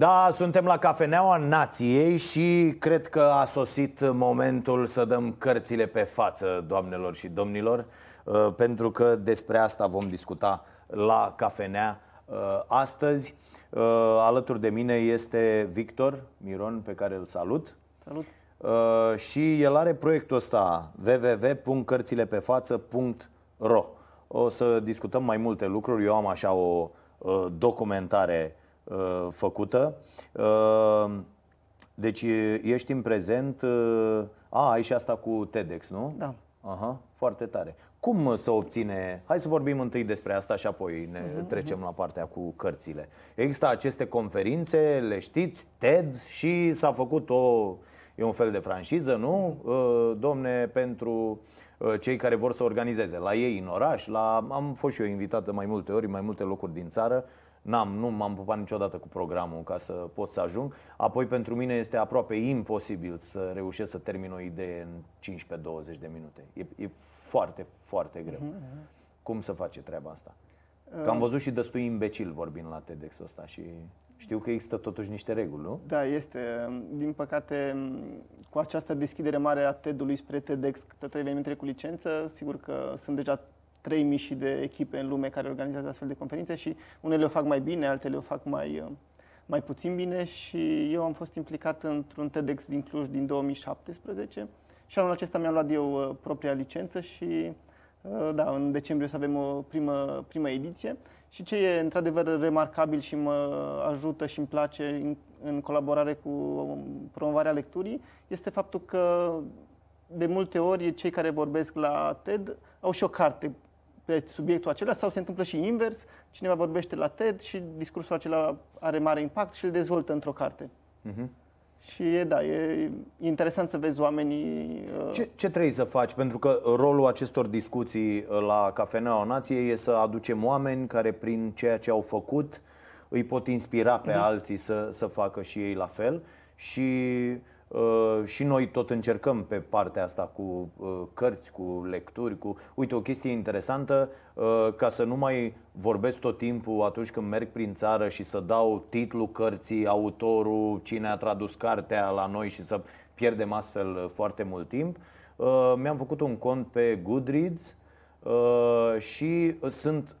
Da, suntem la Cafeneaua Nației și cred că a sosit momentul să dăm cărțile pe față, doamnelor și domnilor, uh, pentru că despre asta vom discuta la Cafenea uh, astăzi. Uh, alături de mine este Victor Miron, pe care îl salut. Salut! Și el are proiectul ăsta www.cărțilepefață.ro O să discutăm mai multe lucruri, eu am așa o documentare Uh, făcută. Uh, deci ești în prezent, uh, a, ai și asta cu TEDx, nu? Da. Aha, foarte tare. Cum să obține, hai să vorbim întâi despre asta și apoi ne uh-huh, trecem uh-huh. la partea cu cărțile. Există aceste conferințe, le știți, TED și s-a făcut o, e un fel de franșiză, nu? Domne, pentru cei care vor să organizeze la ei în oraș, la, am fost și eu invitată mai multe ori, mai multe locuri din țară N-am, nu m-am pupat niciodată cu programul ca să pot să ajung. Apoi pentru mine este aproape imposibil să reușesc să termin o idee în 15-20 de minute. E, e foarte, foarte greu. Uh-huh. Cum să face treaba asta? Că am uh. văzut și destui imbecil vorbind la TEDx-ul ăsta și știu că există totuși niște reguli, nu? Da, este. Din păcate, cu această deschidere mare a TED-ului spre TEDx, toate evenimentele cu licență, sigur că sunt deja 3000 și de echipe în lume care organizează astfel de conferințe și unele o fac mai bine, altele o fac mai, mai puțin bine și eu am fost implicat într-un TEDx din Cluj din 2017 și anul acesta mi-am luat eu uh, propria licență și uh, da, în decembrie o să avem o primă, primă ediție și ce e într-adevăr remarcabil și mă ajută și îmi place în, în colaborare cu um, promovarea lecturii este faptul că de multe ori cei care vorbesc la TED au și o carte pe subiectul acela sau se întâmplă și invers, cineva vorbește la TED și discursul acela are mare impact și îl dezvoltă într-o carte. Uh-huh. Și e, da, e interesant să vezi oamenii... Uh... Ce, ce trebuie să faci? Pentru că rolul acestor discuții uh, la Cafeneaua Nației e să aducem oameni care prin ceea ce au făcut îi pot inspira pe uh-huh. alții să, să facă și ei la fel și Uh, și noi tot încercăm pe partea asta cu uh, cărți, cu lecturi, cu... Uite, o chestie interesantă, uh, ca să nu mai vorbesc tot timpul atunci când merg prin țară și să dau titlul cărții, autorul, cine a tradus cartea la noi și să pierdem astfel foarte mult timp. Mi-am făcut un cont pe Goodreads și sunt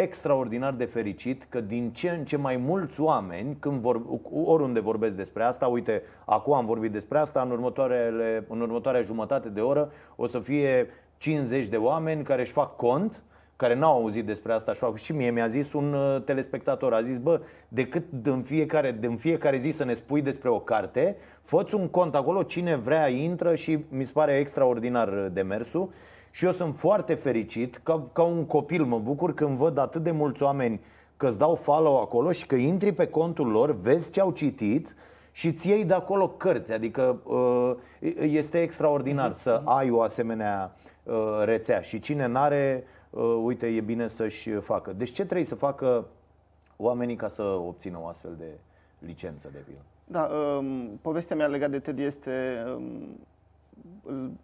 extraordinar de fericit că din ce în ce mai mulți oameni, când vor, oriunde vorbesc despre asta, uite, acum am vorbit despre asta, în, următoarele, în următoarea jumătate de oră o să fie 50 de oameni care își fac cont care n-au auzit despre asta și fac și mie mi-a zis un uh, telespectator, a zis, bă, decât în fiecare, în fiecare zi să ne spui despre o carte, fă un cont acolo, cine vrea intră și mi se pare extraordinar uh, demersul și eu sunt foarte fericit, ca, ca un copil mă bucur când văd atât de mulți oameni că îți dau follow acolo și că intri pe contul lor, vezi ce au citit și ți iei de acolo cărți. Adică uh, este extraordinar să ai o asemenea uh, rețea și cine n-are, uh, uite, e bine să-și facă. Deci ce trebuie să facă oamenii ca să obțină o astfel de licență de pildă? Da, um, povestea mea legată de TED este um,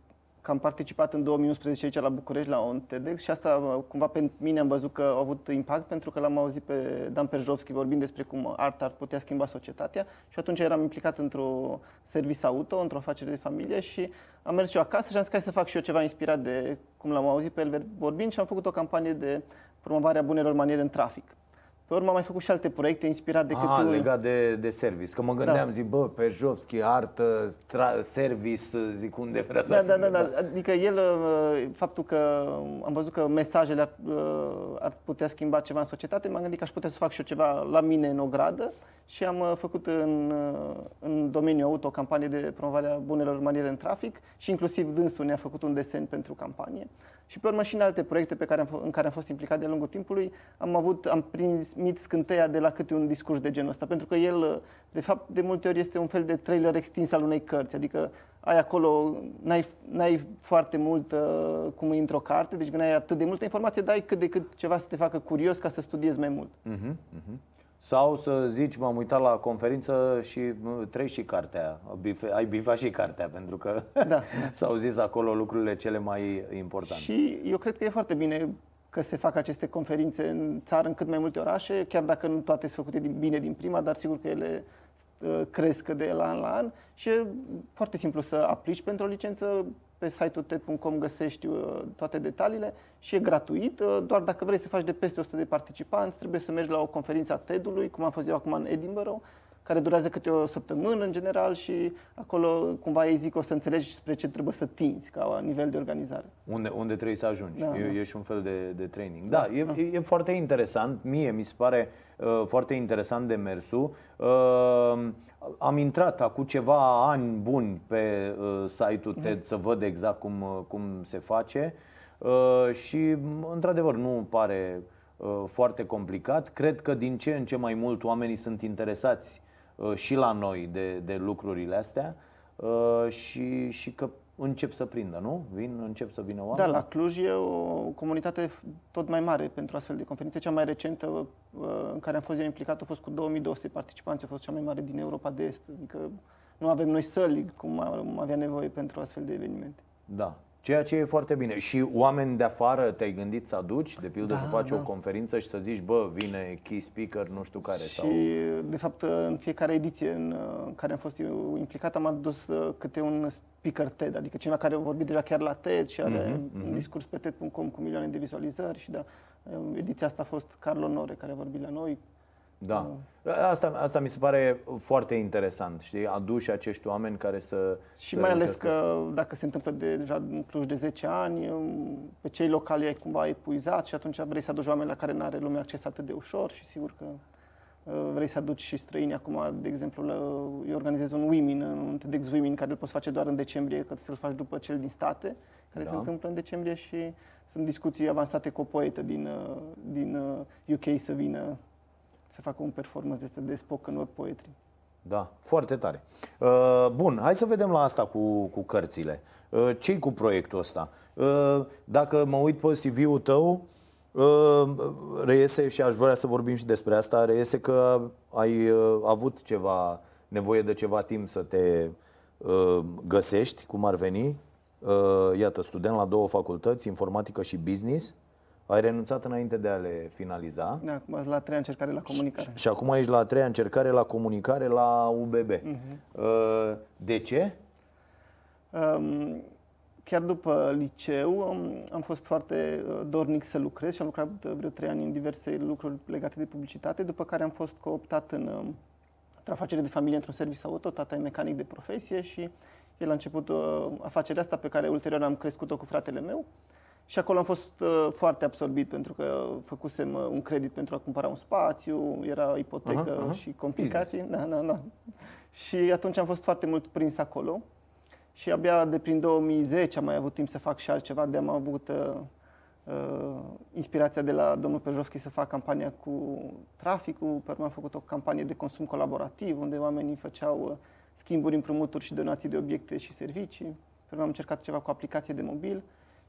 că am participat în 2011 aici la București la un TEDx și asta cumva pe mine am văzut că a avut impact pentru că l-am auzit pe Dan Perjovski vorbind despre cum arta ar putea schimba societatea și atunci eram implicat într-o service auto, într-o afacere de familie și am mers și eu acasă și am zis că să fac și eu ceva inspirat de cum l-am auzit pe el vorbind și am făcut o campanie de promovare a bunelor maniere în trafic. Pe urmă am mai făcut și alte proiecte inspirat de ah, câte legat de, de service. Că mă gândeam, da. zic, bă, Perjovski, artă, tra- service, zic unde vrea să da, da, da, da, Adică el, uh, faptul că am văzut că mesajele ar, uh, ar putea schimba ceva în societate, m-am gândit că aș putea să fac și eu ceva la mine în ogradă și am uh, făcut în, în domeniul auto o campanie de promovare a bunelor maniere în trafic și inclusiv dânsul ne-a făcut un desen pentru campanie. Și pe urmă și în alte proiecte pe care am, în care am fost implicat de-a lungul timpului, am avut, am primit scânteia de la câte un discurs de genul ăsta, pentru că el, de fapt, de multe ori este un fel de trailer extins al unei cărți, adică ai acolo, n-ai, n-ai foarte mult uh, cum e într-o carte, deci n-ai atât de multă informație, dar ai cât de cât ceva să te facă curios ca să studiezi mai mult. Uh-huh, uh-huh. Sau să zici, m-am uitat la conferință și treci și cartea, ai bifat și cartea, pentru că da. s-au zis acolo lucrurile cele mai importante. Și eu cred că e foarte bine că se fac aceste conferințe în țară, în cât mai multe orașe, chiar dacă nu toate sunt făcute din, bine din prima, dar sigur că ele uh, cresc de la an la an și e foarte simplu să aplici pentru o licență. Pe site-ul TED.com găsești uh, toate detaliile și e gratuit. Uh, doar dacă vrei să faci de peste 100 de participanți, trebuie să mergi la o conferință a TED-ului, cum am fost eu acum în Edinburgh, care durează câte o săptămână în general și acolo cumva ei zic o să înțelegi spre ce trebuie să tinzi ca nivel de organizare. Unde, unde trebuie să ajungi. Da, e, da. e și un fel de, de training. Da, da, e, da. e foarte interesant. Mie mi se pare uh, foarte interesant de mersul. Uh, am intrat acum ceva ani buni pe uh, site-ul TED mm. să văd exact cum, uh, cum se face uh, și într-adevăr nu pare uh, foarte complicat. Cred că din ce în ce mai mult oamenii sunt interesați Uh, și la noi de, de lucrurile astea uh, și, și că încep să prindă, nu? Vin, încep să vină oameni? Da, la Cluj e o comunitate tot mai mare pentru astfel de conferințe. Cea mai recentă uh, în care am fost eu implicat a fost cu 2200 participanți, a fost cea mai mare din Europa de Est. Adică nu avem noi săli cum avea nevoie pentru astfel de evenimente. Da. Ceea ce e foarte bine. Și oameni de afară te-ai gândit să aduci? De pildă da, să faci da. o conferință și să zici, bă, vine key speaker, nu știu care. Și, sau... de fapt, în fiecare ediție în care am fost eu implicat, am adus uh, câte un speaker TED, adică cineva care a vorbit deja chiar la TED și are uh-huh, uh-huh. un discurs pe TED.com cu milioane de vizualizări și da, ediția asta a fost Carlo Nore, care a vorbit la noi, da. Asta, asta mi se pare foarte interesant, știi? Aduși acești oameni care să... Și să mai ales că să... dacă se întâmplă de, deja în Cluj de 10 ani, pe cei locali ai cumva epuizat și atunci vrei să aduci oameni la care nu are lumea acces atât de ușor și sigur că uh, vrei să aduci și străini. Acum, de exemplu, eu organizez un Women, un TEDx Women, care îl poți face doar în decembrie, că să-l faci după cel din state, care da. se întâmplă în decembrie și sunt discuții avansate cu o poetă din, uh, din UK uh, să vină să facă un performance de, de spoken word poetry. Da, foarte tare. Uh, bun, hai să vedem la asta cu, cu cărțile. Uh, ce cu proiectul ăsta? Uh, dacă mă uit pe CV-ul tău, reiese, și aș vrea să vorbim și despre asta, reiese că ai avut ceva nevoie de ceva timp să te găsești, cum ar veni. Iată, student la două facultăți, informatică și business. Ai renunțat înainte de a le finaliza. Da, acum la a treia încercare la comunicare. Și, și acum ești la a treia încercare la comunicare la UBB. Uh-huh. Mhm. Uh, de ce? Um, chiar după liceu am fost foarte uh, dornic să lucrez și am lucrat vreo trei ani în diverse lucruri legate de publicitate, după care am fost cooptat în um, o afacere de familie într-un serviciu auto, tata e mecanic de profesie și el a început uh, afacerea asta pe care ulterior am crescut-o cu fratele meu. Și acolo am fost uh, foarte absorbit pentru că făcusem uh, un credit pentru a cumpăra un spațiu, era ipotecă uh-huh, uh-huh. și complicații. Da, da, da. Și atunci am fost foarte mult prins acolo. Și abia de prin 2010 am mai avut timp să fac și altceva, de am avut uh, uh, inspirația de la domnul Pejovski să fac campania cu traficul, pe urmă am făcut o campanie de consum colaborativ, unde oamenii făceau uh, schimburi, împrumuturi și donații de obiecte și servicii. Pe urmă am încercat ceva cu aplicație de mobil.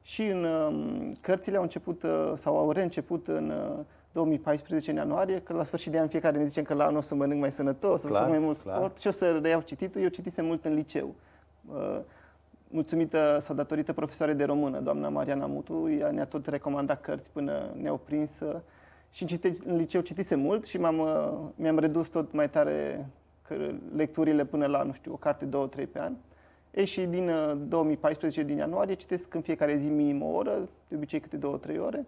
Și în um, cărțile au început uh, sau au reînceput în 2014, uh, în ianuarie, că la sfârșit de an fiecare ne zicem că la anul o să mănânc mai sănătos, să fac mai mult clar. sport și o să reiau cititul. Eu citisem mult în liceu. Uh, mulțumită sau datorită profesoarei de română, doamna Mariana Mutu, ea ne-a tot recomandat cărți până ne-au prins. Și în, cite, în liceu citisem mult și m-am, mi-am redus tot mai tare lecturile până la, nu știu, o carte, două, trei pe an. Ei, și din 2014, uh, din ianuarie, citesc în fiecare zi minim o oră, de obicei câte două, trei ore.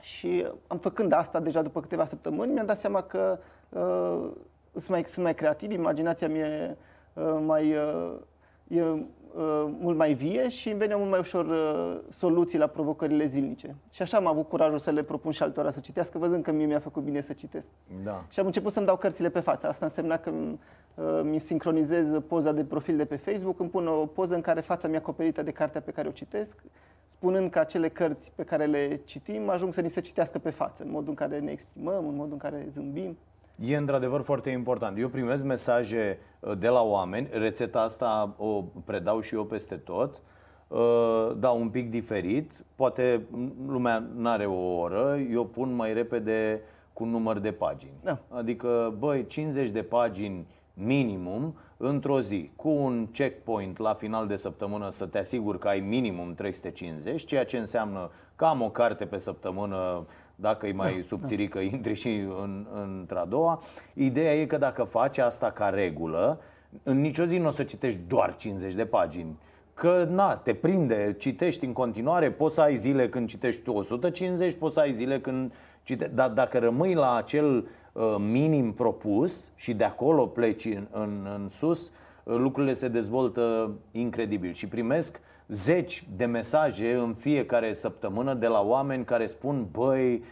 Și am făcând asta deja după câteva săptămâni, mi-am dat seama că uh, sunt, mai, sunt mai creativ, imaginația mea uh, mai, uh, e Uh, mult mai vie și îmi veneau mult mai ușor uh, soluții la provocările zilnice. Și așa am avut curajul să le propun și altora să citească, văzând că mie mi-a făcut bine să citesc. Da. Și am început să-mi dau cărțile pe față. Asta însemna că uh, mi sincronizez poza de profil de pe Facebook, îmi pun o poză în care fața mi-e acoperită de cartea pe care o citesc, spunând că acele cărți pe care le citim ajung să ni se citească pe față, în modul în care ne exprimăm, în modul în care zâmbim. E într-adevăr foarte important. Eu primesc mesaje uh, de la oameni, rețeta asta o predau și eu peste tot, uh, da, un pic diferit, poate lumea nu are o oră, eu pun mai repede cu număr de pagini. Da. Adică, băi, 50 de pagini minimum, într-o zi cu un checkpoint la final de săptămână să te asiguri că ai minimum 350, ceea ce înseamnă cam o carte pe săptămână dacă e mai da, subțirică, da. intri și în, într-a doua. Ideea e că dacă faci asta ca regulă, în nicio zi nu o să citești doar 50 de pagini. Că, na, te prinde, citești în continuare, poți să ai zile când citești 150, poți să ai zile când citești... Dar dacă rămâi la acel uh, minim propus și de acolo pleci în, în, în sus, uh, lucrurile se dezvoltă incredibil și primesc zeci de mesaje în fiecare săptămână de la oameni care spun, băi,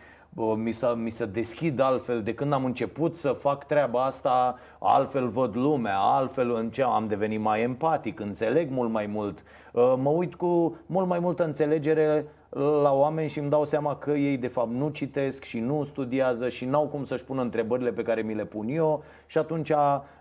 mi se, mi se deschid altfel de când am început să fac treaba asta, altfel văd lumea, altfel în ce am devenit mai empatic, înțeleg mult mai mult, uh, mă uit cu mult mai multă înțelegere la oameni și îmi dau seama că ei de fapt nu citesc și nu studiază și n-au cum să-și pună întrebările pe care mi le pun eu și atunci,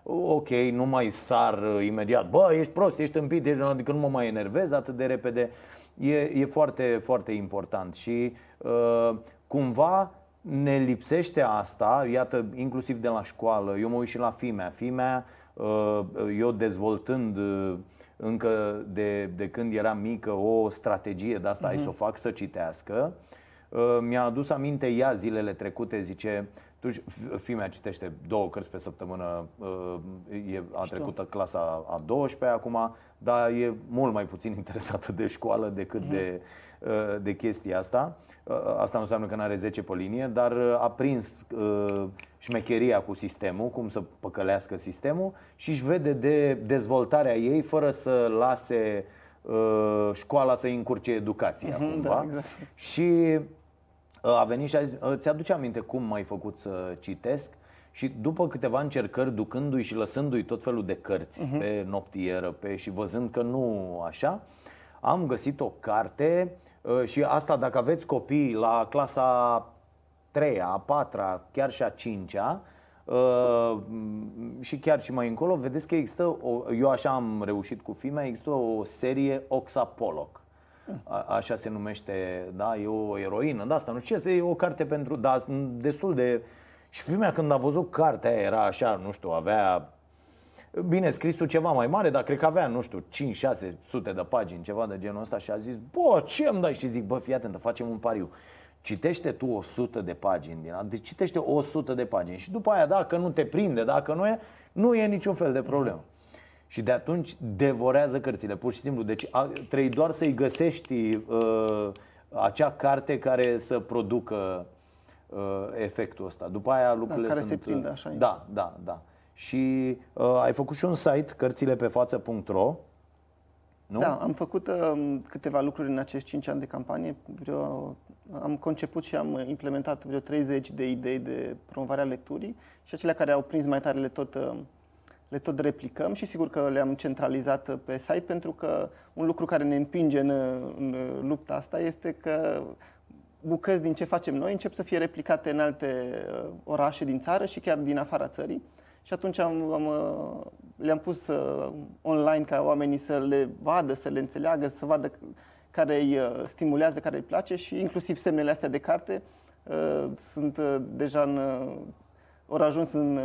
ok, nu mai sar imediat, bă, ești prost, ești împit, ești... adică nu mă mai enervez atât de repede. E, e foarte, foarte important și uh, cumva ne lipsește asta, iată, inclusiv de la școală. Eu mă uit și la fimea. Fimea, uh, eu dezvoltând uh, încă de, de când eram mică o strategie de asta, uh-huh. hai să o fac să citească, uh, mi-a adus aminte ea zilele trecute, zice, tu, fimea citește două cărți pe săptămână, e, a trecut clasa a 12 acum, dar e mult mai puțin interesată de școală decât mm. de, uh, de chestia asta. Uh, asta nu înseamnă că nu are 10 pe linie, dar uh, a prins șmecheria cu sistemul, cum să păcălească sistemul și își vede de dezvoltarea ei fără să lase școala să încurce educația mm-hmm, cumva. Da, exact. Și a venit și a zis, ți-aduce aminte cum m-ai făcut să citesc? Și după câteva încercări, ducându-i și lăsându-i tot felul de cărți uh-huh. pe noptieră pe, și văzând că nu așa, am găsit o carte uh, și asta dacă aveți copii la clasa 3 a 4 chiar și a 5 -a, Uh, și chiar și mai încolo, vedeți că există, o, eu așa am reușit cu filme, există o serie Oxapoloc. A, așa se numește, da, e o eroină, da, asta nu știu ce, e o carte pentru, da, destul de și femeia când a văzut cartea aia era așa, nu știu, avea Bine, scrisul ceva mai mare, dar cred că avea, nu știu, 5-6 sute de pagini, ceva de genul ăsta și a zis, bă, ce îmi dai? Și zic, bă, fii atent, facem un pariu. Citește tu 100 de pagini din Deci citește 100 de pagini și după aia, dacă nu te prinde, dacă nu e, nu e niciun fel de problemă. Și de atunci devorează cărțile, pur și simplu. Deci a, trebuie doar să-i găsești uh, acea carte care să producă uh, efectul ăsta. După aia lucrurile da, care sunt... se prinde, așa Da, da, da. Și uh, ai făcut și un site, cărțilepefață.ro nu? Da, am făcut uh, câteva lucruri în acești 5 ani de campanie. Vreo, am conceput și am implementat vreo 30 de idei de promovare a lecturii și acelea care au prins mai tare le tot, uh, le tot replicăm și sigur că le-am centralizat pe site pentru că un lucru care ne împinge în, în lupta asta este că bucăți din ce facem noi încep să fie replicate în alte uh, orașe din țară și chiar din afara țării. Și atunci am, am, uh, le-am pus uh, online ca oamenii să le vadă, să le înțeleagă, să vadă care îi stimulează, care îi place și inclusiv semnele astea de carte sunt deja în, ori ajuns în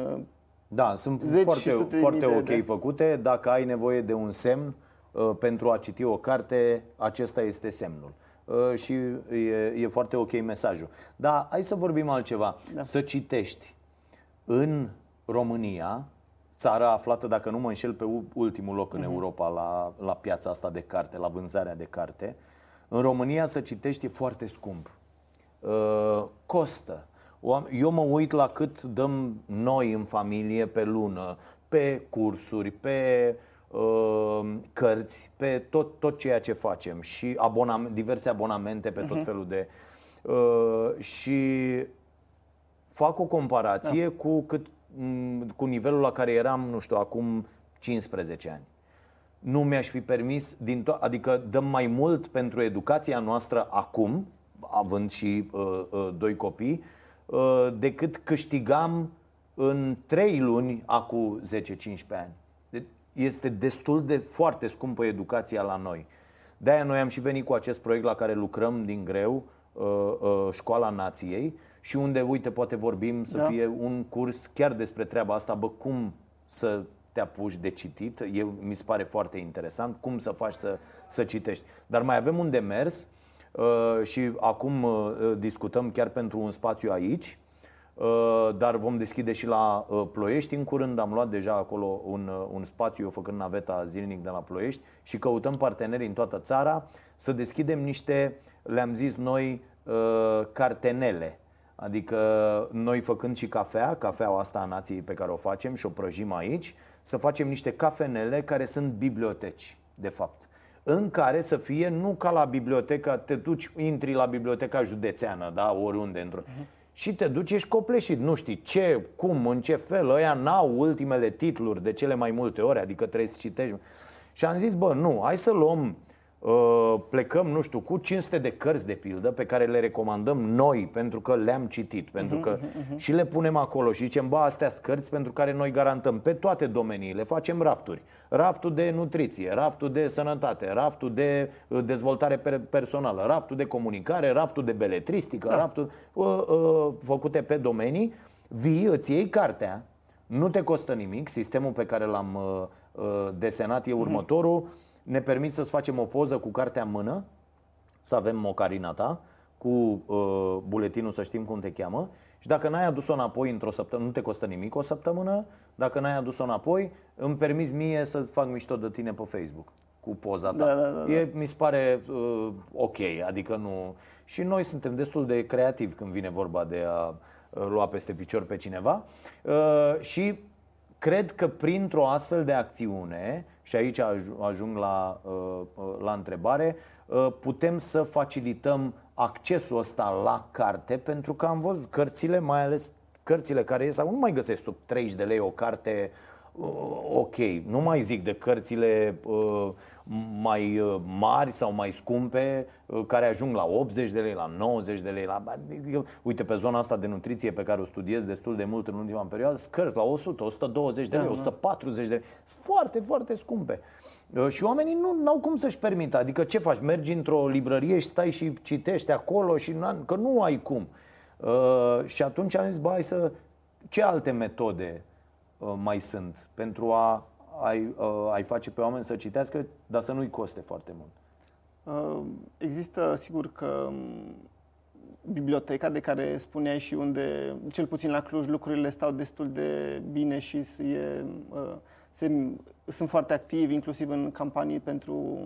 Da, sunt foarte, foarte ok de, făcute. Dacă ai nevoie de un semn pentru a citi o carte, acesta este semnul. Uh, și e, e foarte ok mesajul. Dar hai să vorbim altceva. Da. Să citești în România, țara aflată, dacă nu mă înșel, pe ultimul loc în uh-huh. Europa la, la piața asta de carte, la vânzarea de carte. În România să citești e foarte scump. Uh, costă. Eu mă uit la cât dăm noi în familie pe lună, pe cursuri, pe uh, Uh, cărți, pe tot, tot ceea ce facem și abonam, diverse abonamente pe tot uh-huh. felul de. Uh, și fac o comparație da. cu, cât, cu nivelul la care eram, nu știu, acum 15 ani. Nu mi-aș fi permis, din to- adică dăm mai mult pentru educația noastră acum, având și uh, uh, doi copii, uh, decât câștigam în 3 luni acum 10-15 ani este destul de foarte scumpă educația la noi. De-aia noi am și venit cu acest proiect la care lucrăm din greu, uh, uh, Școala Nației, și unde, uite, poate vorbim să da. fie un curs chiar despre treaba asta, bă, cum să te apuci de citit. Eu, mi se pare foarte interesant cum să faci să, să citești. Dar mai avem un demers uh, și acum uh, discutăm chiar pentru un spațiu aici, uh, dar vom deschide și la uh, Ploiești. În curând am luat deja acolo un, uh, un spațiu, eu făcând naveta zilnic de la Ploiești și căutăm parteneri în toată țara să deschidem niște, le-am zis noi, uh, cartenele Adică noi făcând și cafea, cafeaua asta a nației pe care o facem și o prăjim aici, să facem niște cafenele care sunt biblioteci, de fapt. În care să fie, nu ca la biblioteca, te duci, intri la biblioteca județeană, da, oriunde, într-o... Uh-huh. Și te duci, ești copleșit, nu știi ce, cum, în ce fel, ăia n-au ultimele titluri de cele mai multe ori, adică trebuie să citești. Și am zis, bă, nu, hai să luăm Uh, plecăm, nu știu, cu 500 de cărți de pildă pe care le recomandăm noi pentru că le-am citit, pentru că uh-huh, uh-huh. și le punem acolo și zicem, ba, astea sunt cărți pentru care noi garantăm pe toate domeniile, facem rafturi. Raftul de nutriție, raftul de sănătate, raftul de uh, dezvoltare personală, raftul de comunicare, raftul de beletristică, da. raftul uh, uh, făcute pe domenii, vii, îți iei cartea, nu te costă nimic, sistemul pe care l-am uh, uh, desenat e mhm. următorul, uh-huh ne permit să-ți facem o poză cu cartea în mână, să avem mocarina ta, cu uh, buletinul să știm cum te cheamă și dacă n-ai adus-o înapoi într-o săptămână, nu te costă nimic o săptămână, dacă n-ai adus-o înapoi, îmi permis mie să fac mișto de tine pe Facebook cu poza ta. Da, da, da, da. E, mi se pare uh, ok, adică nu... Și noi suntem destul de creativi când vine vorba de a uh, lua peste picior pe cineva uh, și Cred că printr-o astfel de acțiune, și aici ajung la, uh, uh, la întrebare, uh, putem să facilităm accesul ăsta la carte, pentru că am văzut cărțile, mai ales cărțile care ies, nu mai găsesc sub 30 de lei o carte ok. Nu mai zic de cărțile mai uh, mari sau mai scumpe uh, care ajung la 80 de lei, la 90 de lei. La... Adică, uite, pe zona asta de nutriție pe care o studiez destul de mult în ultima perioadă, scărți la 100, 120 de lei, da, 140 de lei. Sunt foarte, foarte scumpe. Uh, și oamenii nu au cum să-și permită. Adică ce faci? Mergi într-o librărie și stai și citești acolo și că nu ai cum. și atunci am zis, bă, hai să... Ce alte metode mai sunt pentru a ai, uh, ai face pe oameni să citească, dar să nu-i coste foarte mult? Uh, există, sigur că um, biblioteca de care spuneai și unde, cel puțin la Cluj, lucrurile stau destul de bine și e, uh, se, sunt foarte activi, inclusiv în campanii pentru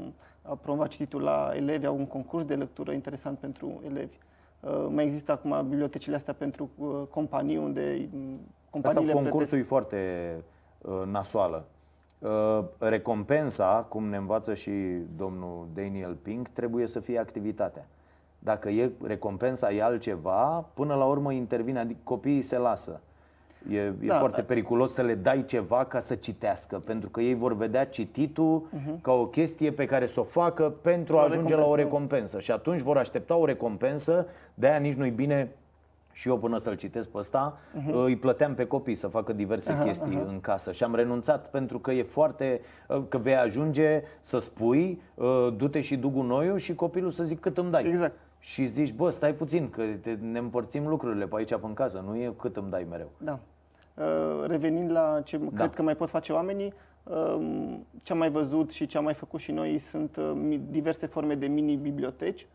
a promova cititul la elevi, au un concurs de lectură interesant pentru elevi. Uh, mai există acum bibliotecile astea pentru uh, companii unde um, companiile Asta concursul plătesc... e foarte uh, nasoală. Uh, recompensa, cum ne învață și domnul Daniel Pink, trebuie să fie activitatea. Dacă e recompensa e altceva, până la urmă intervine, adică copiii se lasă. E, e da, foarte da. periculos să le dai ceva ca să citească, pentru că ei vor vedea cititul uh-huh. ca o chestie pe care să o facă pentru a ajunge la o recompensă. Și atunci vor aștepta o recompensă, de-aia nici nu-i bine și eu până să-l citesc pe ăsta, uh-huh. îi plăteam pe copii să facă diverse uh-huh, chestii uh-huh. în casă și am renunțat pentru că e foarte, uh, că vei ajunge să spui, uh, du-te și du gunoiul și copilul să zic cât îmi dai. Exact. Și zici, bă, stai puțin, că te, ne împărțim lucrurile pe aici, pe în casă, nu e cât îmi dai mereu. Da. Uh, revenind la ce da. cred că mai pot face oamenii, ce am mai văzut și ce am mai făcut și noi sunt diverse forme de mini-biblioteci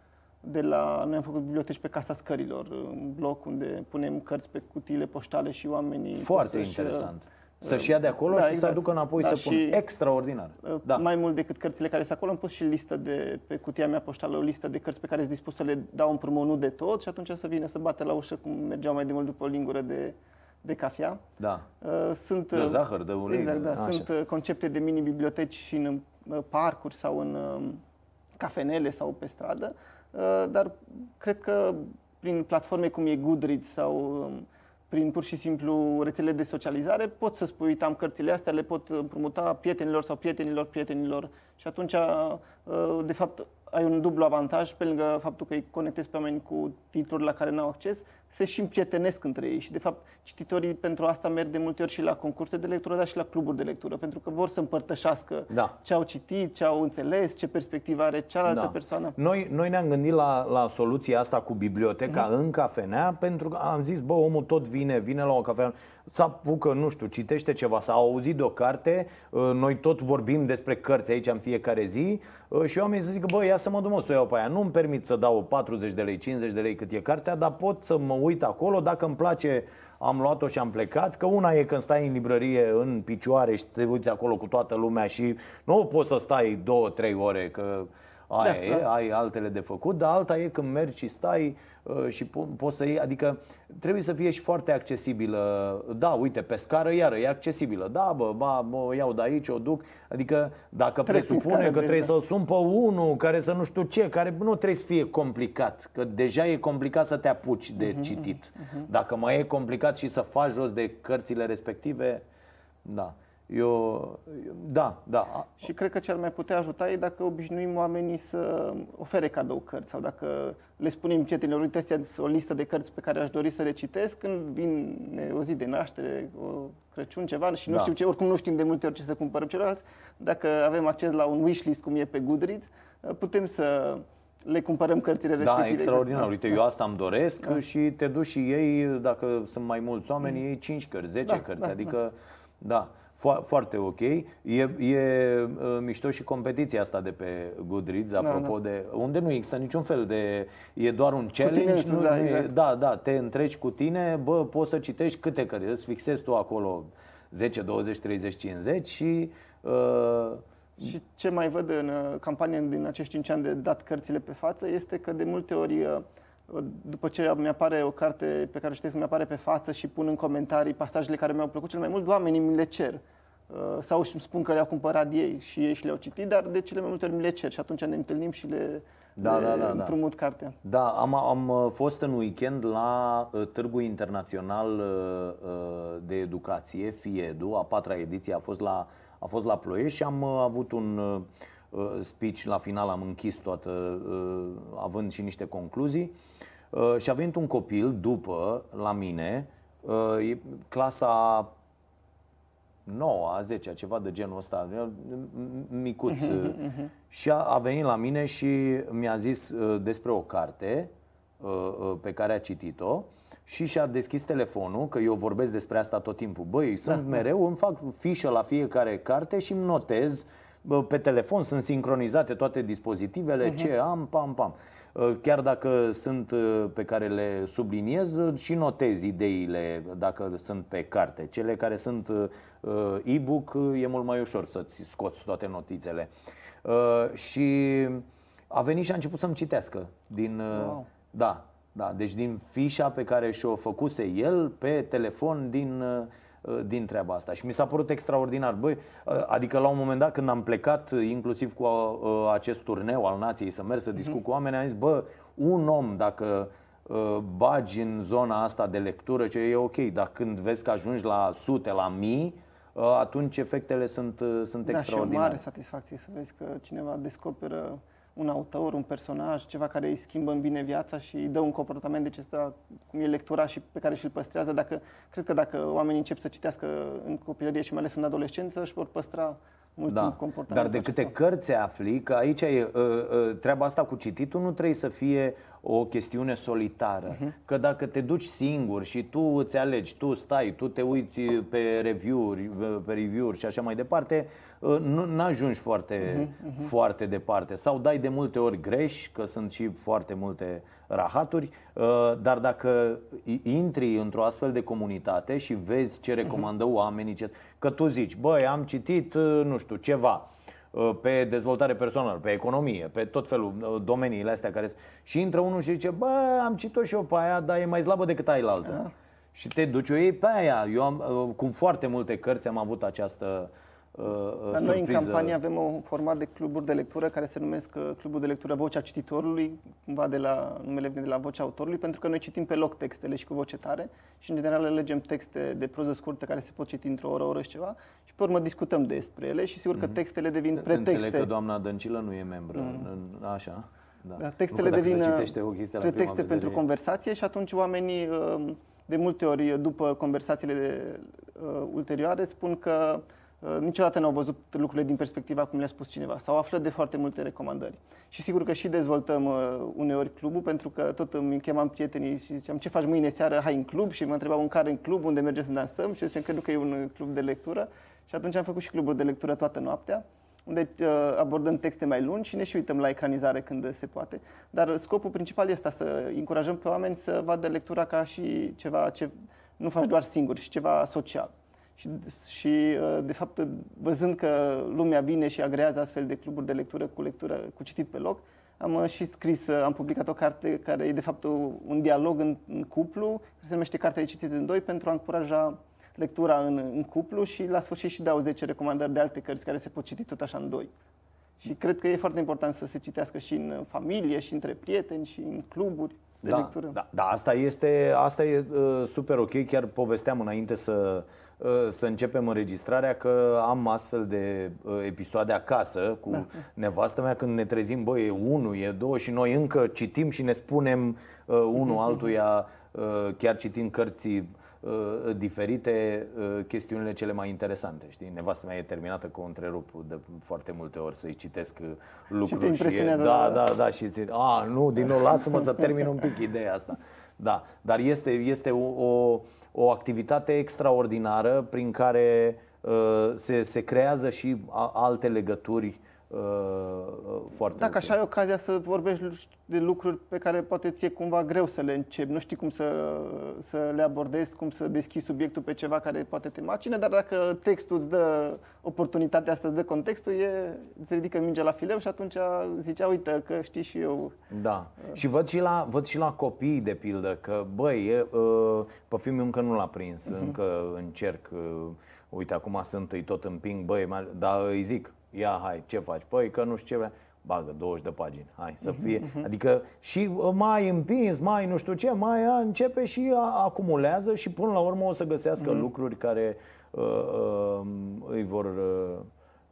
de la, noi am făcut biblioteci pe Casa Scărilor, în bloc unde punem cărți pe cutiile poștale și oamenii... Foarte interesant. Să-și ia de acolo da, și exact. să aducă înapoi da, să pună. Extraordinar. Uh, da. Mai mult decât cărțile care sunt acolo, am pus și listă de, pe cutia mea poștală, o listă de cărți pe care sunt dispus să le dau împrumut, nu de tot, și atunci să vină să bate la ușă, cum mergeau mai de mult după o lingură de, de cafea. Da. Uh, sunt, de zahăr, de ulei. Exact, da. Așa. Sunt concepte de mini-biblioteci și în parcuri sau în um, cafenele sau pe stradă Uh, dar cred că prin platforme cum e Goodreads sau um, prin pur și simplu rețele de socializare, pot să spui, uite, am cărțile astea, le pot împrumuta prietenilor sau prietenilor prietenilor. Și atunci, uh, de fapt, ai un dublu avantaj pe lângă faptul că îi conectezi pe oameni cu titluri la care n-au acces, se și împrietenesc între ei și de fapt cititorii pentru asta merg de multe ori și la concursuri de lectură, dar și la cluburi de lectură, pentru că vor să împărtășească Da. ce au citit, ce au înțeles, ce perspectivă are cealaltă Da. persoană. Noi, noi ne-am gândit la, la soluția asta cu biblioteca Mhm. în cafenea pentru că am zis, bă, omul tot vine, vine la o cafea, să apucă, nu știu, citește ceva, s-a auzit de o carte, uh, noi tot vorbim despre cărți aici în fiecare zi uh, și eu am zis să zic, bă, ia să mă duc mă, să o iau pe aia, nu-mi permit să dau 40 de lei, 50 de lei cât e cartea, dar pot să mă uit acolo, dacă îmi place am luat-o și am plecat, că una e când stai în librărie în picioare și te uiți acolo cu toată lumea și nu poți să stai două, trei ore, că aia Da, e, da. ai altele de făcut, dar alta e când mergi și stai uh, și po- poți să iei, adică trebuie să fie și foarte accesibilă. Da, uite, pe scară iară e accesibilă. Da, bă, ba, bă, o iau de aici, o duc. Adică dacă Treci prin presupune scară că de- trebuie da. să-l sun pe unul care să nu știu ce, care nu trebuie să fie complicat, că deja e complicat să te apuci Mhm, de citit. Dacă mai e complicat și să faci jos de cărțile respective, da. Eu, eu da, da. Și cred că ce ar mai putea ajuta e dacă obișnuim oamenii să ofere cadou cărți sau dacă le spunem prietenilor, uite, astea sunt o listă de cărți pe care aș dori să le citesc când vine o zi de naștere, o Crăciun, ceva și nu Da. știu ce, oricum nu știm de multe ori ce să cumpărăm celorlalți. Dacă avem acces la un wishlist cum e pe Goodreads, putem să le cumpărăm cărțile respective. Da, extraordinar. Exact. Uite, eu asta îmi doresc și te duci și ei, dacă sunt mai mulți oameni, ei 5 cărți, 10 Da, cărți. da, adică, da, fo- foarte ok. E, e uh, mișto și competiția asta de pe Goodreads, apropo de... Unde nu există niciun fel de... E doar un challenge. tine însuți, nu, da, nu e- exact. da, da, te întreci cu tine, bă, poți să citești câte cărți. Îți fixezi tu acolo 10, 20, 30, 50 și... Uh, Și ce mai văd în uh, campania din acești 5 ani de dat cărțile pe față este că de multe ori uh, după ce mi apare o carte pe care o citesc, mi apare pe față și pun în comentarii pasajele care mi-au plăcut cel mai mult, oamenii mi le cer. Uh, Sau îmi spun că le-au cumpărat ei și ei și le-au citit, dar de cele mai multe ori mi le cer și atunci ne întâlnim și le, Da, le da, da, da. împrumut cartea. Da, am, am uh, fost în weekend la uh, Târgul Internațional uh, uh, de Educație, FIEDU, a patra ediție, a fost la, a fost la Ploiești și am uh, avut un uh, uh, speech, la final am închis toată, uh, având și niște concluzii. Uh, și a venit un copil după, la mine, uh, e clasa 9, a 10, ceva de genul ăsta, micuț. Și a, a venit la mine și mi-a zis uh, despre o carte uh, uh, pe care a citit-o și și-a deschis telefonul, că eu vorbesc despre asta tot timpul. Băi, sunt mereu, îmi fac fișă la fiecare carte și îmi notez bă, pe telefon, sunt sincronizate toate dispozitivele, ce am, pam, pam. Uh, Chiar dacă sunt uh, pe care le subliniez uh, și notez ideile dacă sunt pe carte. Cele care sunt uh, uh, e-book uh, e mult mai ușor să-ți scoți toate notițele. Uh, Și a venit și a început să-mi citească din... uh, Wow. Da, da, deci din fișa pe care și-o făcuse el pe telefon din, uh, din treaba asta. Și mi s-a părut extraordinar. Băi, uh, adică la un moment dat când am plecat, uh, inclusiv cu uh, acest turneu al nației, să merg să discut cu oameni, am zis, bă, un om dacă uh, bagi în zona asta de lectură, ce e ok, dar când vezi că ajungi la sute, la mii, uh, atunci efectele sunt, uh, sunt Da, și o extraordinare. mare satisfacție să vezi că cineva descoperă un autor, un personaj, ceva care îi schimbă în bine viața și îi dă un comportament de acesta, cum e lectura și pe care și-l păstrează. Dacă, cred că dacă oamenii încep să citească în copilărie și mai ales în adolescență, își vor păstra mult timp Da, comportamentul dar de câte acesta. cărți afli, că aici e uh, uh, treaba asta cu cititul nu trebuie să fie o chestiune solitară. Mhm. Că dacă te duci singur și tu îți alegi, tu stai, tu te uiți pe review-uri, uh, pe review-uri și așa mai departe, uh, nu ajungi foarte, Mhm, foarte departe. Sau dai de multe ori greș, că sunt și foarte multe rahaturi, uh, dar dacă i- intri într-o astfel de comunitate și vezi ce recomandă oamenii, ce... că tu zici, băi, am citit, uh, nu știu, ceva uh, pe dezvoltare personală, pe economie, pe tot felul uh, domeniile astea care sunt. Și intră unul și zice, bă, am citit și eu pe aia, dar e mai slabă decât aia altă. Și te duci o iei pe aia. Eu am, uh, cu foarte multe cărți am avut această uh, uh, Dar noi în surpriză. campanie avem un format de cluburi de lectură care se numesc uh, Clubul de Lectură Vocea Cititorului, cumva de la numele vine de la vocea autorului, pentru că noi citim pe loc textele și cu voce tare și în general alegem texte de proză scurtă care se pot citi într-o oră, oră și ceva și pe urmă discutăm despre ele și sigur că textele devin pretexte. Înțeleg că doamna Dăncilă nu e membră. în- în- Așa. Da. Da, textele nu devin pretexte pentru conversație și atunci oamenii de multe ori după conversațiile de, uh, ulterioare spun că uh, niciodată nu au văzut lucrurile din perspectiva cum le-a spus cineva sau află de foarte multe recomandări. Și sigur că și dezvoltăm uh, uneori clubul pentru că tot îmi chemam prietenii și ziceam ce faci mâine seară, hai în club și mă întrebau în care în club, unde mergem să dansăm și ziceam că nu că e un club de lectură și atunci am făcut și cluburi de lectură toată noaptea unde uh, abordăm texte mai lungi și ne și uităm la ecranizare când se poate. Dar scopul principal este să încurajăm pe oameni să vadă lectura ca și ceva ce nu faci doar singur, și ceva social. Și, și uh, de fapt, văzând că lumea vine și agrează astfel de cluburi de lectură cu lectură cu citit pe loc, am uh, și scris, am publicat o carte care e de fapt un dialog în, în cuplu, care se numește Cartea de citit în doi, pentru a încuraja lectura în, în cuplu și la sfârșit și dau 10 recomandări de alte cărți care se pot citi tot așa în doi. Și cred că e foarte important să se citească și în familie, și între prieteni, și în cluburi de da, lectură. Da, da, asta este, asta e uh, super ok. Chiar povesteam înainte să, uh, să începem înregistrarea că am astfel de uh, episoade acasă cu da. nevastă mea când ne trezim, băi, e unul, e două și noi încă citim și ne spunem uh, unul altuia, uh, chiar citim cărți Uh, diferite uh, chestiunile cele mai interesante. Știi? Nevastă mea e terminată cu o întrerup de foarte multe ori să-i citesc uh, lucruri. Și, te e, da, da, da, și zic, a, nu, din nou, lasă-mă să termin un pic ideea asta. Da, dar este, este o, o, o activitate extraordinară prin care uh, se, se creează și a, alte legături Uh, uh, foarte Dacă așa ai ocazia să vorbești de lucruri pe care poate ți-e cumva greu să le începi, nu știi cum să, să le abordezi, cum să deschizi subiectul pe ceva care poate te macine, dar dacă textul îți dă oportunitatea asta, îți dă contextul, e, îți ridică mingea la fileu și atunci zicea, uite că știi și eu. Da. Uh. Și văd și, la, văd și la copii, de pildă, că băi, e, uh, pe film încă nu l-a prins, uh-huh. încă încerc, uh, uite, acum sunt, îi tot împing, băi, dar îi zic, ia hai, ce faci? Păi că nu știu ce, bagă 20 de pagini, hai să fie. Uh-huh. Adică și uh, mai împins, mai nu știu ce, mai a, începe și a, acumulează și până la urmă o să găsească uh-huh. lucruri care uh, uh, îi vor uh,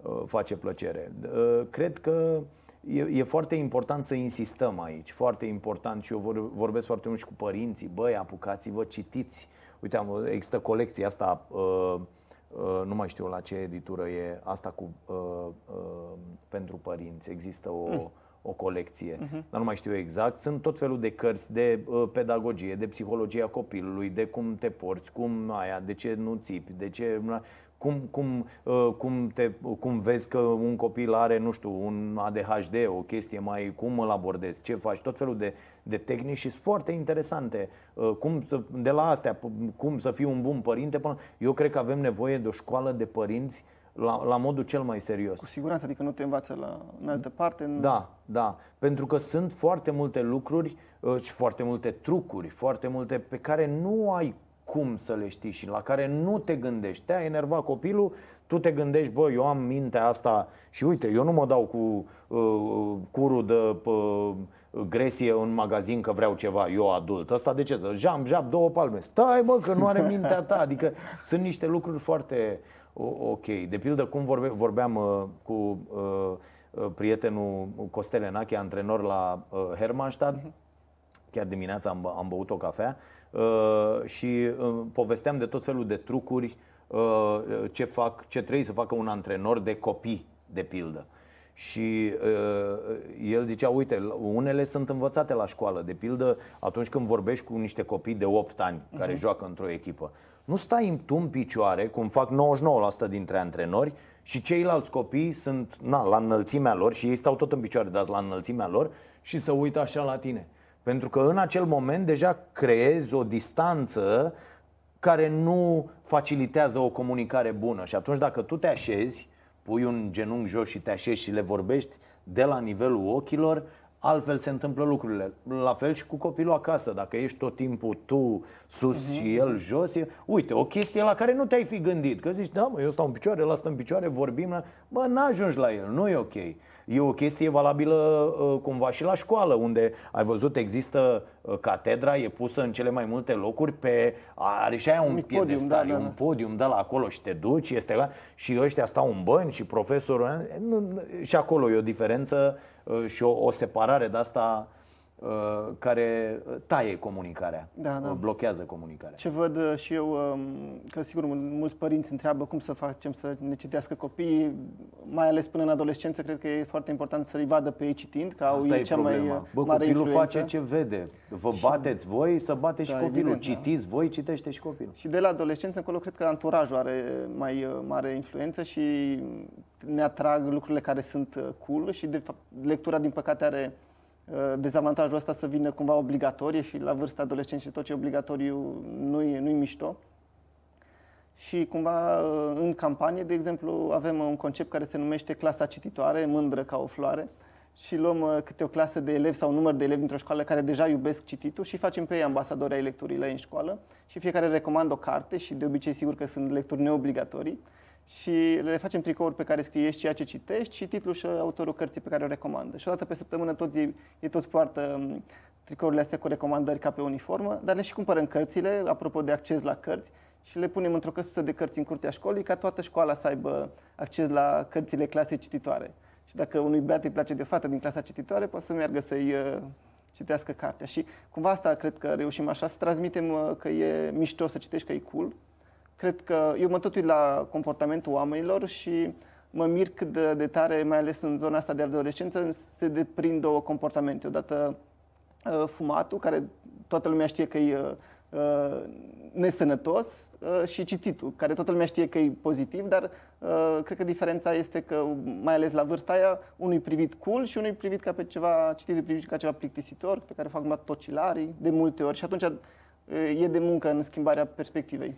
uh, face plăcere. Uh, cred că e, e foarte important să insistăm aici, foarte important și eu vor, vorbesc foarte mult și cu părinții, băi, apucați-vă, citiți. Uite, am, există colecția asta uh, Uh, nu mai știu la ce editură e asta cu uh, uh, pentru părinți. Există o, mm. o colecție, uh-huh. dar nu mai știu exact. Sunt tot felul de cărți de uh, pedagogie, de psihologia copilului, de cum te porți, cum aia, de ce nu țipi, de ce cum, cum, uh, cum, te, cum vezi că un copil are, nu știu, un ADHD, o chestie mai, cum îl abordezi, ce faci, tot felul de, de tehnici și sunt foarte interesante. Uh, cum să, de la astea, cum să fii un bun părinte, până, eu cred că avem nevoie de o școală de părinți la, la modul cel mai serios. Cu siguranță, adică nu te învață la, în altă parte. În... Da, da, pentru că sunt foarte multe lucruri uh, și foarte multe trucuri, foarte multe pe care nu ai cum să le știi și la care nu te gândești. Te-a enervat copilul, tu te gândești, bă, eu am mintea asta și uite, eu nu mă dau cu uh, curul de uh, gresie în magazin că vreau ceva, eu adult. Asta de ce? Să jam, jap, două palme. Stai, bă, că nu are mintea ta. Adică sunt niște lucruri foarte ok. De pildă, cum vorbe, vorbeam uh, cu uh, uh prietenul Costel Enache, antrenor la uh, Hermannstadt, uh-huh. chiar dimineața am, am băut o cafea Uh, și uh, povesteam de tot felul de trucuri uh, ce, fac, ce trebuie să facă un antrenor de copii, de pildă. Și uh, el zicea, uite, unele sunt învățate la școală. De pildă, atunci când vorbești cu niște copii de 8 ani care uh-huh. joacă într-o echipă, nu stai tu în picioare, cum fac 99% dintre antrenori, și ceilalți copii sunt na, la înălțimea lor și ei stau tot în picioare, dar la înălțimea lor și să uită așa la tine. Pentru că în acel moment deja creezi o distanță care nu facilitează o comunicare bună. Și atunci dacă tu te așezi, pui un genunchi jos și te așezi și le vorbești de la nivelul ochilor, altfel se întâmplă lucrurile. La fel și cu copilul acasă. Dacă ești tot timpul tu sus uh-huh. și el jos, e, uite, o chestie la care nu te-ai fi gândit. Că zici, da, mă, eu stau în picioare, el stă în picioare, vorbim, bă, n-ajungi la el, nu e ok. E o chestie valabilă uh, cumva și la școală, unde ai văzut există uh, catedra, e pusă în cele mai multe locuri pe are și aia un, un piedestal, podium, da, da, un podium de la acolo și te duci, este la, și ăștia stau în bani și profesorul și acolo e o diferență și o, o separare de asta Uh, care taie comunicarea, da, da. blochează comunicarea. Ce văd uh, și eu, um, că sigur mulți părinți întreabă cum să facem să ne citească copiii, mai ales până în adolescență, cred că e foarte important să-i vadă pe ei citind, că Asta au e cea problema. mai Bă, mare copilul influență. face ce vede. Vă bateți voi, să bateți da, și copilul. Evident, da. Citiți da. voi, citește și copilul. Și de la adolescență încolo, cred că anturajul are mai uh, mare influență și ne atrag lucrurile care sunt cool și, de fapt, lectura, din păcate, are Uh, dezavantajul ăsta să vină cumva obligatorie și la vârsta adolescentă și tot ce e obligatoriu nu-i, nu-i mișto. Și cumva uh, în campanie, de exemplu, avem un concept care se numește clasa cititoare, mândră ca o floare, și luăm uh, câte o clasă de elevi sau un număr de elevi dintr-o școală care deja iubesc cititul și facem pe ei ambasadori ai lecturii la ei în școală și fiecare recomandă o carte și de obicei sigur că sunt lecturi neobligatorii și le facem tricouri pe care scrie ceea ce citești și titlul și autorul cărții pe care o recomandă. Și o dată pe săptămână toți ei, ei toți poartă um, tricourile astea cu recomandări ca pe uniformă, dar le și cumpărăm cărțile, apropo de acces la cărți, și le punem într-o căsuță de cărți în curtea școlii ca toată școala să aibă acces la cărțile clasei cititoare. Și dacă unui beat îi place de fată din clasa cititoare, poate să meargă să-i uh, citească cartea. Și cumva asta cred că reușim așa, să transmitem uh, că e mișto să citești, că e cool, cred că eu mă tot uit la comportamentul oamenilor și mă mir cât de, de tare, mai ales în zona asta de adolescență, se deprind două comportamente. Odată uh, fumatul, care toată lumea știe că e uh, nesănătos uh, și cititul, care toată lumea știe că e pozitiv, dar cred că diferența este că, mai ales la vârsta aia, unul privit cool și unul privit ca pe ceva, cititul privit ca ceva plictisitor, pe care fac tocilarii de multe ori și atunci e de muncă în schimbarea perspectivei.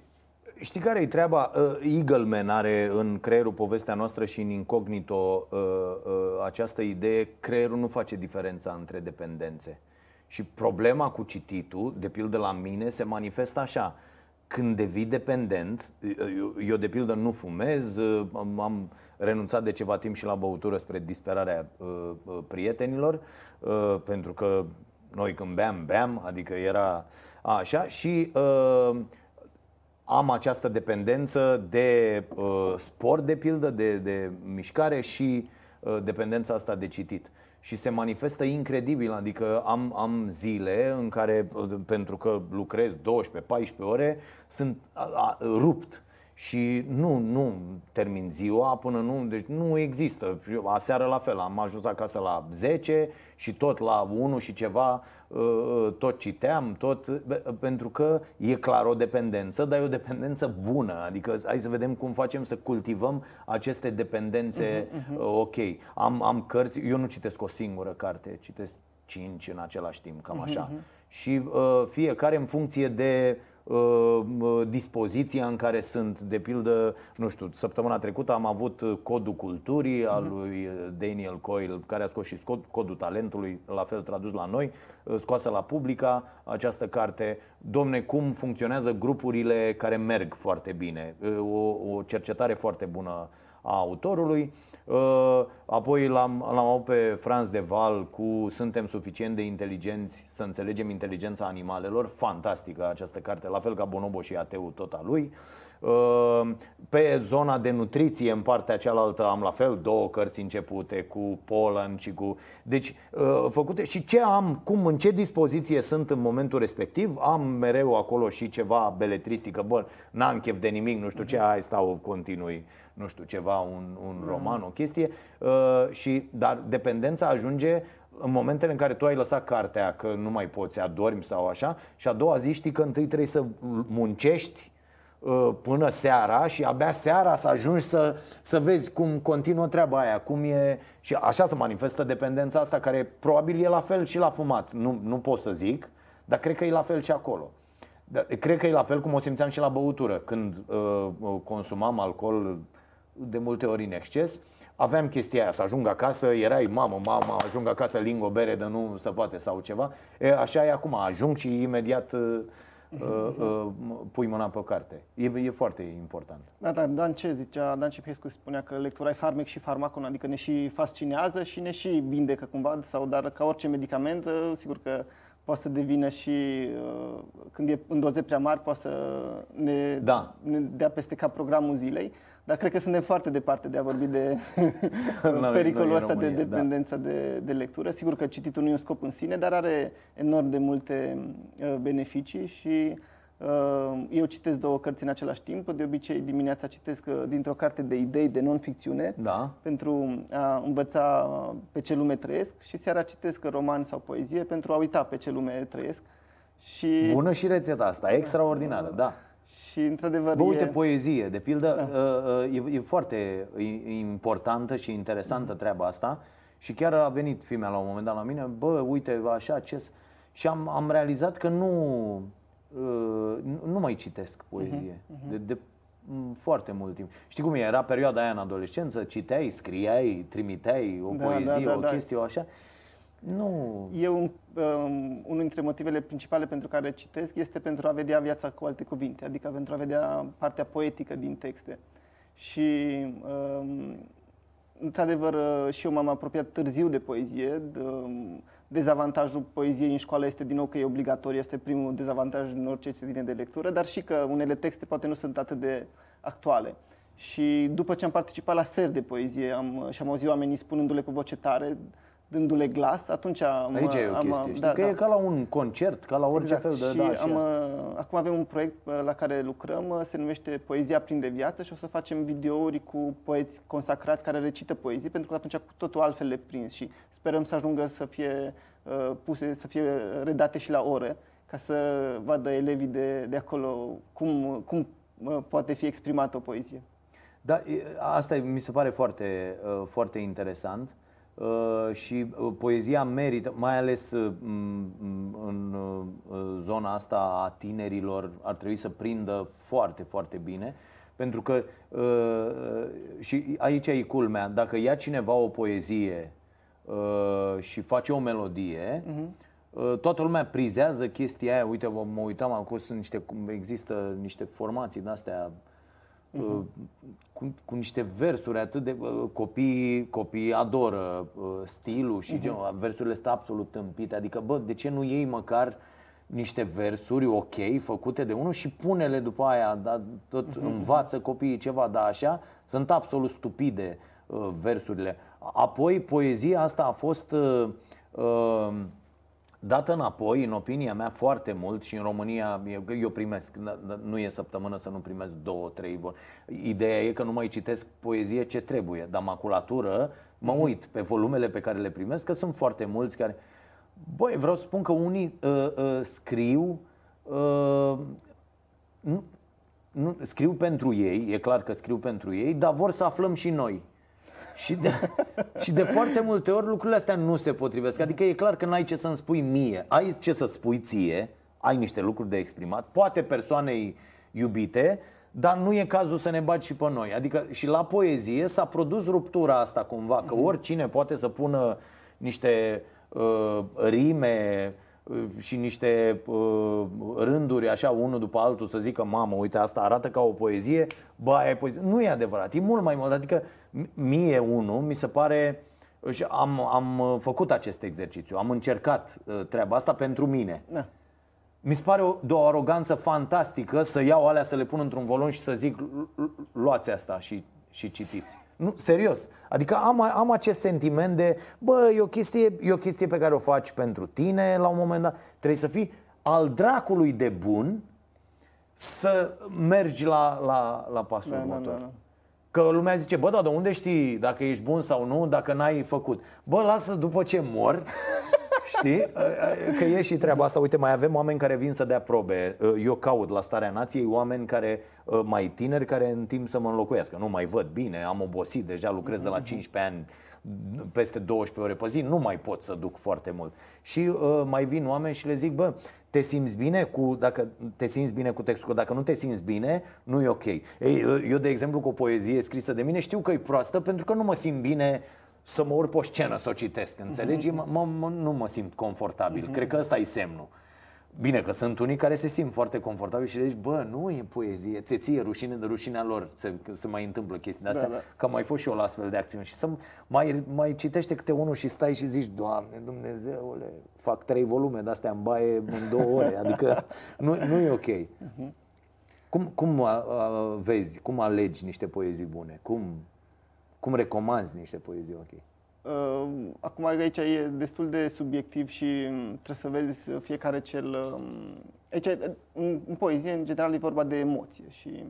Știi care e treaba? Uh, Eagleman are în creierul povestea noastră și în incognito uh, uh, această idee, creierul nu face diferența între dependențe. Și problema cu cititul, de pildă la mine, se manifestă așa. Când devii dependent, eu, eu de pildă nu fumez, am renunțat de ceva timp și la băutură spre disperarea uh, prietenilor, uh, pentru că noi când beam, beam, adică era așa și uh, am această dependență de uh, sport, de pildă, de, de mișcare și uh, dependența asta de citit. Și se manifestă incredibil, adică am, am zile în care, uh, pentru că lucrez 12-14 ore, sunt a, a, rupt și nu, nu termin ziua până nu, deci nu există. Aseară la fel, am ajuns acasă la 10 și tot la 1 și ceva, uh, uh, tot citeam, tot, pentru că e clar o dependență, dar e o dependență bună. Adică hai să vedem cum facem să cultivăm aceste dependențe uh-huh, uh-huh. ok. Am, am cărți, eu nu citesc o singură carte, citesc 5 în același timp, cam mhm, așa. Uh-huh. Și uh, fiecare în funcție de Uh, dispoziția în care sunt. De pildă, nu știu, săptămâna trecută am avut Codul Culturii al mhm. lui Daniel Coyle, care a scos și Codul Talentului, la fel tradus la noi, uh, scoasă la publica această carte. Domne, cum funcționează grupurile care merg foarte bine. Uh, o, o cercetare foarte bună a autorului. Uh, apoi l-am, l-am avut pe Franz de Val cu Suntem suficient de inteligenți să înțelegem inteligența animalelor. Fantastică această carte, la fel ca Bonobo și Ateu, tot a lui. Uh, pe zona de nutriție, în partea cealaltă, am la fel două cărți începute cu Poland și cu. Deci, uh, făcute. Și ce am, cum, în ce dispoziție sunt în momentul respectiv, am mereu acolo și ceva beletristică. Bă, n-am chef de nimic, nu știu ce, hai stau continui, nu știu, ceva, un, un roman, o chestie. Uh, și, dar dependența ajunge în momentele în care tu ai lăsat cartea că nu mai poți, adormi sau așa, și a doua zi știi că întâi trebuie să muncești Uh, până seara și abia seara să ajungi să, să vezi cum continuă treaba aia, cum e și așa se manifestă dependența asta care probabil e la fel și la fumat, nu, nu pot să zic, dar cred că e la fel și acolo. Dar, cred că e la fel cum o simțeam și la băutură, când uh, uh consumam alcool de multe ori în exces, aveam chestia aia, să ajung acasă, erai mamă, mamă, ajung acasă, ling o bere de nu se poate sau ceva. E, așa e acum, ajung și imediat uh, uh, uh, pui mâna pe o carte. E, e foarte important. Da, da, Dan ce zicea, Dan Cepescu spunea că lectura e farmec și farmacon, adică ne și fascinează și ne și vindecă cumva, sau dar ca orice medicament, uh, sigur că poate să devină și uh, când e în doze prea mari, poate să ne, Da. ne dea peste cap programul zilei. Dar cred că suntem foarte departe de a vorbi de Noi- noi pericolul în ăsta de România, da. dependența de, de lectură. Sigur că cititul nu e un scop în sine, dar are enorm de multe uh, beneficii și uh, eu citesc două cărți în același timp. De obicei dimineața citesc uh, dintr-o carte de idei de non-ficțiune Da. pentru a învăța pe ce lume trăiesc și seara citesc roman sau poezie pentru a uita pe ce lume trăiesc. Și, Bună și rețeta asta, extraordinară, da. Și într-adevăr Bă, uite, e... poezie, de pildă, uh, uh, e, e foarte i- importantă și interesantă treaba asta. Și chiar a venit fimea la un moment dat la mine, bă, uite, așa, ce s- Și am, am realizat că nu, uh, nu- nu mai citesc poezie, de, de m, foarte mult timp. Știi cum e, era perioada aia în adolescență, citeai, scriai, trimiteai o Da, poezie, da, da, o da. chestie, o așa. Nu, Eu, um, unul dintre motivele principale pentru care citesc este pentru a vedea viața cu alte cuvinte, adică pentru a vedea partea poetică din texte. Și, um, într-adevăr, uh, și eu m-am apropiat târziu de poezie. De, um, Dezavantajul poeziei în școală este din nou că e obligatorie, este primul dezavantaj în orice disciplină de lectură, dar și că unele texte poate nu sunt atât de actuale. Și după ce am participat la ser de poezie am, și am auzit oamenii spunându-le cu voce tare, dându-le glas, atunci am... aici e o am, chestie. Știi da, că da. e ca la un concert, ca la orice fel de... și da, am, asta. uh, acum avem un proiect uh, la care lucrăm, uh, se numește Poezia prinde viață și o să facem videouri cu poeți consacrați care recită poezii, pentru că atunci cu totul altfel le prins și sperăm să ajungă să fie uh, puse, să fie redate și la ore, ca să vadă elevii de, de acolo cum, cum uh, poate fi exprimată o poezie. Da, e- asta e- mi se pare foarte, uh, foarte interesant uh, și uh, poezia merită, mai ales uh, m- m- în uh, zona asta a tinerilor, ar trebui să prindă foarte, foarte bine. Pentru că, uh, și aici e culmea, dacă ia cineva o poezie uh, și face o melodie, uh, toată lumea prizează chestia aia. Uite, mă mă uitam acum, sunt niște, cum există niște formații de-astea uh, cu, cu niște versuri atât de... uh, Copiii, copiii adoră uh, stilul și genul, versurile sunt absolut tâmpite. Adică, bă, de ce nu iei măcar niște versuri ok, făcute de unul și pune-le după aia, da, tot învață copiii ceva, da, așa, sunt absolut stupide uh, versurile. Apoi, poezia asta a fost uh, uh, dată înapoi, în opinia mea, foarte mult și în România eu, eu primesc, n- n- nu e săptămână să nu primesc două, trei vor. Ideea e că nu mai citesc poezie ce trebuie, dar maculatură, mă uit pe volumele pe care le primesc, că sunt foarte mulți care... Băi, vreau să spun că unii uh, uh, scriu uh, nu, nu, scriu pentru ei, e clar că scriu pentru ei, dar vor să aflăm și noi. Și de, și de foarte multe ori lucrurile astea nu se potrivesc. Adică e clar că n-ai ce să-mi spui mie. Ai ce să spui ție, ai niște lucruri de exprimat, poate persoanei iubite, dar nu e cazul să ne bagi și pe noi. Adică și la poezie s-a produs ruptura asta cumva, că oricine poate să pună niște uh, rime uh, și niște uh, rânduri așa unul după altul să zică mamă, uite asta arată ca o poezie, bă, aia e poezie. Nu e adevărat, e mult mai mult. Adică m- mie unul mi se pare și am, am uh, făcut acest exercițiu, am încercat uh, treaba asta pentru mine. Da. Mi se pare o, de o aroganță fantastică să iau alea, să le pun într-un volum și să zic "Lu- lu- luați asta și, și citiți. Nu, serios. Adică am, am acest sentiment de, bă, e o, chestie, e o chestie pe care o faci pentru tine la un moment dat. Trebuie să fii al dracului de bun să mergi la, la, la pasul Da, da, următor. da, da. Că lumea zice, bă, da, de unde știi dacă ești bun sau nu, dacă n-ai făcut? Bă, lasă după ce mor, știi? Că e și treaba asta. Uite, mai avem oameni care vin să dea probe. Eu caut la Starea Nației oameni care, mai tineri, care în timp să mă înlocuiască. Nu mai văd bine, am obosit, deja lucrez de la 15 ani peste 12 ore pe zi, nu mai pot să duc foarte mult. Și uh, mai vin oameni și le zic, bă, te simți bine cu, dacă te simți bine cu textul, că dacă nu te simți bine, nu e ok. Ei, uh, eu, de exemplu, cu o poezie scrisă de mine, știu că e proastă pentru că nu mă simt bine să mă urc pe o scenă să o citesc, înțelegi? Mă, mă, mă, nu mă simt confortabil. Cred că ăsta e semnul. Bine, că sunt unii care se simt foarte confortabil și zici, bă, nu e poezie, ți ție rușine de rușinea lor să se mai întâmplă chestii de astea, da, da. că am mai fost și eu la astfel de acțiuni și să mai, mai citește câte unul și stai și zici, Doamne, Dumnezeule, fac trei volume de astea în baie în două ore, adică nu, nu e ok. Uh-huh. Cum, cum a, a, vezi, cum alegi niște poezii bune? Cum, cum recomanzi niște poezii ok? Uh, acum aici e destul de subiectiv și mm, trebuie să vezi fiecare cel... Um, aici, în, în poezie, în general, e vorba de emoție și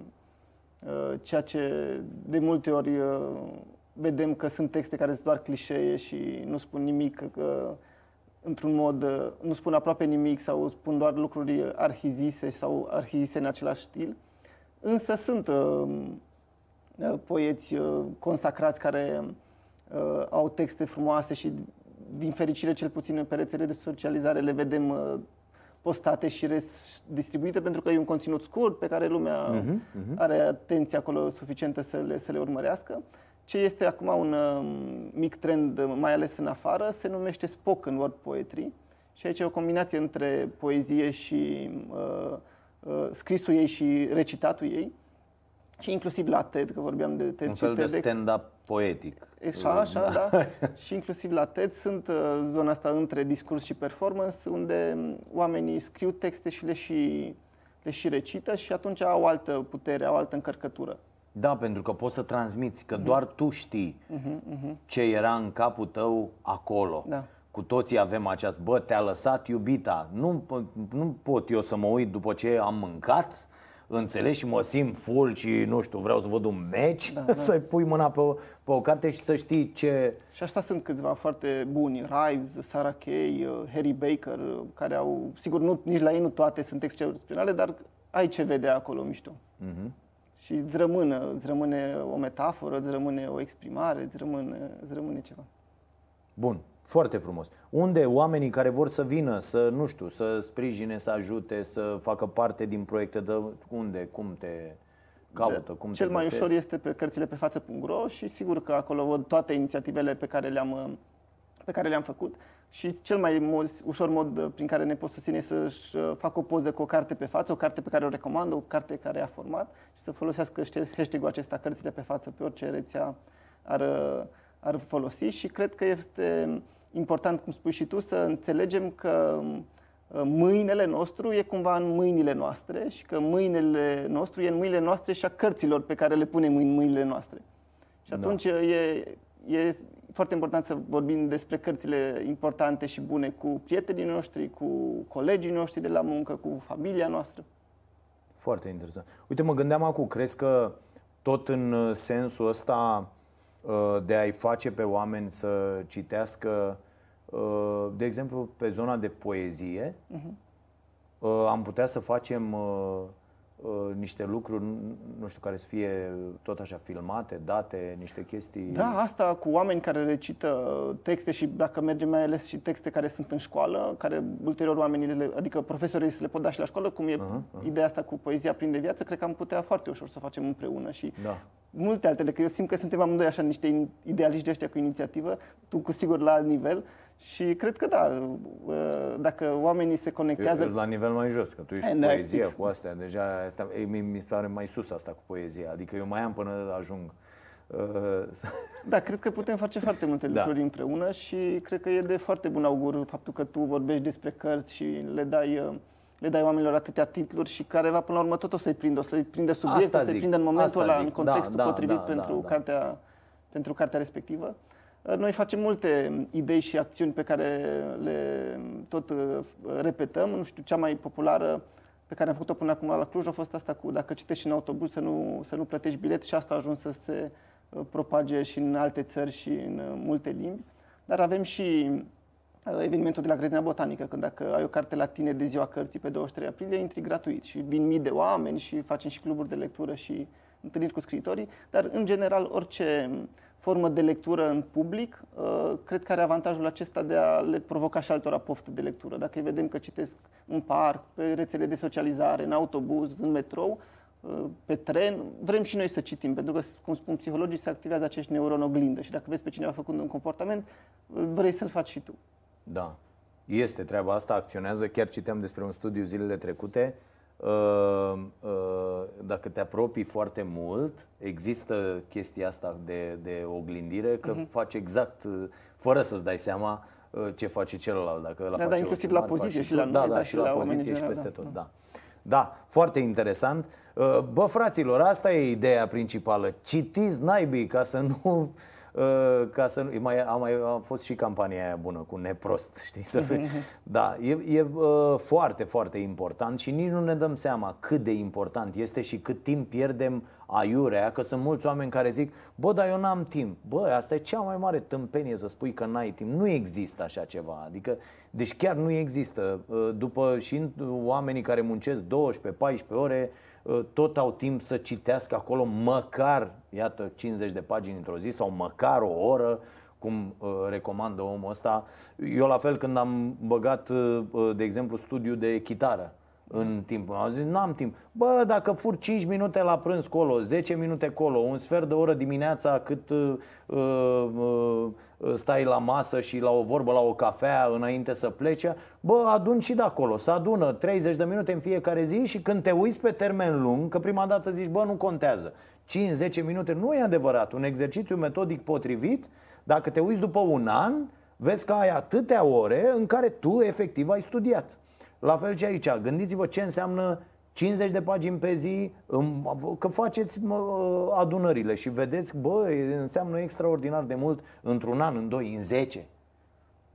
uh, ceea ce de multe ori uh, vedem că sunt texte care sunt doar clișee și nu spun nimic, că într-un mod, nu spun aproape nimic sau spun doar lucruri arhizise sau arhizise în același stil. Însă sunt poeți consacrați care uh, au texte frumoase și din fericire cel puțin pe rețele de socializare le vedem uh, postate și distribuite pentru că e un conținut scurt pe care lumea uh-huh, uh-huh. are atenție acolo suficientă să le, să le urmărească. Ce este acum un uh, mic trend, mai ales în afară, se numește spoken word poetry și aici e o combinație între poezie și uh, uh, scrisul ei și recitatul ei și inclusiv la TED, că vorbeam de TED Un și fel TEDx. de stand-up poetic. Așa, așa, da. da. și inclusiv la TED sunt uh, zona asta între discurs și performance, unde oamenii scriu texte și le și, le și recită și atunci au altă putere, au altă încărcătură. Da, pentru că poți să transmiți, că uh-huh. doar tu știi uh-huh, uh-huh. ce era în capul tău acolo. Da. Cu toții avem această, bă, te-a lăsat iubita. Nu, nu pot eu să mă uit după ce am mâncat înțelegi și mă simt full și nu știu, vreau să văd un match, da, da. să pui mâna pe o, pe o carte și să știi ce... Și asta sunt câțiva foarte buni, Rives, Sarah Kay, uh, Harry Baker, uh, care au, sigur, nu, nici la ei nu toate sunt excepționale, dar ai ce vede acolo mișto. Uh-huh. Și îți rămâne, îți rămâne o metaforă, îți rămâne o exprimare, îți rămâne, îți rămâne ceva. Bun. Foarte frumos. Unde oamenii care vor să vină, să, nu știu, să sprijine, să ajute, să facă parte din proiecte, de unde, cum te caută, cum Cel te mai ușor este pe cărțile pe față.ro și sigur că acolo văd toate inițiativele pe care le-am, pe care le-am făcut și cel mai mod, ușor mod prin care ne pot susține să-și uh, facă o poză cu o carte pe față, o carte pe care o recomandă, o carte care a format și să folosească hashtag-ul acesta, cărțile pe față, pe orice rețea ar, uh, ar folosi și cred că este important, cum spui și tu, să înțelegem că uh, mâinile nostru e cumva în mâinile noastre și că mâinile nostru e în mâinile noastre și a cărților pe care le punem în mâinile noastre. Și da. atunci da. e, e foarte important să vorbim despre cărțile importante și bune cu prietenii noștri, cu colegii noștri de la muncă, cu familia noastră. Foarte interesant. Uite, mă gândeam acum, crezi că tot în sensul ăsta Uh, de a-i face pe oameni să citească, uh, de exemplu, pe zona de poezie, uh-huh. am putea să facem uh, Uh, niște lucruri, nu știu, care să fie tot așa filmate, date, niște chestii... Da, asta cu oameni care recită texte și dacă mergem mai ales și texte care sunt în școală, care ulterior oamenii, le, adică profesorii se le pot da și la școală, cum e uh-huh, uh-huh. ideea asta cu poezia plin de viață, cred că am putea foarte ușor să o facem împreună și da. multe altele, că eu simt că suntem amândoi așa niște idealiști ăștia cu inițiativă, tu cu sigur la alt nivel, și cred că da, uh, dacă oamenii se conectează... La nivel mai jos, că tu ești cu poezia, cu astea, deja asta, mi, mi pare mai sus asta cu poezia, adică eu mai am până ajung. Uh, da, cred că putem face foarte multe da. lucruri împreună și cred că e de foarte bun augur faptul că tu vorbești despre cărți și le dai uh, le dai oamenilor atâtea titluri și careva până la urmă tot o să-i prindă, o să-i prindă subiectul, o să-i prindă în momentul ăla, în contextul da, da, potrivit da, pentru, da, cartea, pentru cartea respectivă. Noi facem multe idei și acțiuni pe care le tot uh, repetăm. Nu știu, cea mai populară pe care am făcut-o până acum la Cluj a fost asta cu dacă citești în autobuz să nu, să nu plătești bilet și asta a ajuns să se uh, propage și în alte țări și în uh, multe limbi. Dar avem și evenimentul de la Grădina Botanică, când dacă ai o carte la tine de ziua cărții pe 23 aprilie, intri gratuit și vin mii de oameni și facem și cluburi de lectură și întâlniri cu scriitorii, dar în general orice formă de lectură în public, uh, cred că are avantajul acesta de a le provoca și altora poftă de lectură. Dacă îi vedem că citesc în parc, pe rețele de socializare, în autobuz, în metrou, uh, pe tren, vrem și noi să citim, pentru că, cum spun psihologii, se activează acești neuroni oglindă și dacă vezi pe cineva făcând un comportament, uh, vrei să-l faci și tu. Da. Este treaba asta, acționează. Chiar citeam despre un studiu zilele trecute. Uh, uh, dacă te apropii foarte mult, există chestia asta de, de oglindire, că uh-huh. faci exact, fără să-ți dai seama, ce face celălalt. Dacă da, face da, inclusiv la poziție și la noi, da, da, și, și la, la poziție și peste da. tot, da. Da, foarte interesant. Bă, fraților, asta e ideea principală. Citiți naibii ca să nu Uh, ca să nu, mai, a, mai a fost și campania aia bună cu neprost, știi? Să fie. Da, e, e uh, foarte, foarte important și nici nu ne dăm seama cât de important este și cât timp pierdem aiurea, că sunt mulți oameni care zic, bă, dar eu n-am timp. Bă, asta e cea mai mare tâmpenie să spui că n-ai timp. Nu există așa ceva. Adică, deci chiar nu există. Uh, după și oamenii care muncesc 12-14 ore, Uh, tot au timp să citească acolo măcar, iată, 50 de pagini într-o zi sau măcar o oră, cum uh, recomandă omul ăsta. Eu la fel când am băgat, uh, de exemplu, studiu de chitară în timp. Am zis, n-am timp. Bă, dacă fur 5 minute la prânz colo, 10 minute colo, un sfert de oră dimineața cât uh, uh, stai la masă și la o vorbă, la o cafea înainte să plece, bă, adun și de acolo. Să adună 30 de minute în fiecare zi și când te uiți pe termen lung, că prima dată zici, bă, nu contează. 5-10 minute nu e adevărat. Un exercițiu metodic potrivit, dacă te uiți după un an, vezi că ai atâtea ore în care tu efectiv ai studiat. La fel și aici, gândiți-vă ce înseamnă 50 de pagini pe zi, că faceți adunările și vedeți, bă, înseamnă extraordinar de mult într-un an, în doi, în 10.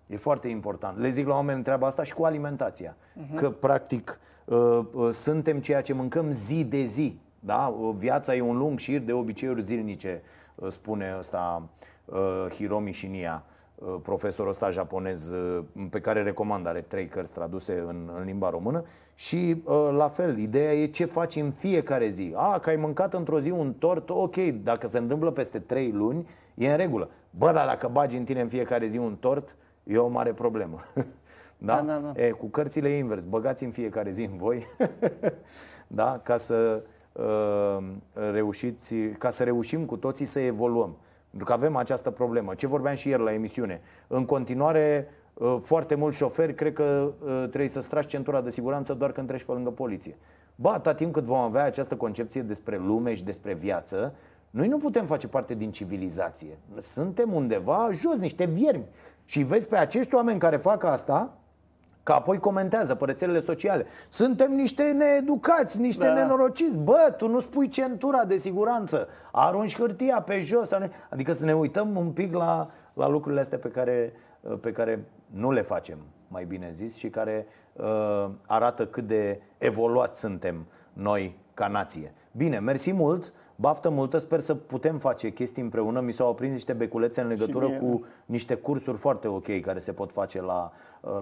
E foarte important. Le zic la oameni treaba asta și cu alimentația. Uh-huh. Că, practic, uh, uh, suntem ceea ce mâncăm zi de zi. Da? Viața e un lung șir de obiceiuri zilnice, uh, spune ăsta Hiromi Shinya. Uh, profesorul ăsta japonez uh, pe care recomand, are trei cărți traduse în, în limba română și uh, la fel, ideea e ce faci în fiecare zi. A, că ai mâncat într-o zi un tort, ok, dacă se întâmplă peste trei luni, e în regulă. Bă, dar dacă bagi în tine în fiecare zi un tort, e o mare problemă. Da? Da, da, da. E, cu cărțile e invers, băgați în fiecare zi în voi, da? ca să uh, reușiți, ca să reușim cu toții să evoluăm. Pentru că avem această problemă. Ce vorbeam și ieri la emisiune. În continuare, uh, foarte mulți șoferi cred că uh, trebuie să stragi centura de siguranță doar când treci pe lângă poliție. Ba, atâta timp cât vom avea această concepție despre lume și despre viață, noi nu putem face parte din civilizație. Suntem undeva jos, niște viermi. Și vezi pe acești oameni care fac asta, Că apoi comentează pe rețelele sociale Suntem niște needucați, niște da. nenorociți Bă, tu nu spui centura de siguranță Arunci hârtia pe jos Adică să ne uităm un pic la, la lucrurile astea pe care, pe care nu le facem mai bine zis și care uh, arată cât de evoluați suntem noi ca nație. Bine, mersi mult, baftă multă, sper să putem face chestii împreună. Mi s-au aprins niște beculețe în legătură cu niște cursuri foarte ok care se pot face la,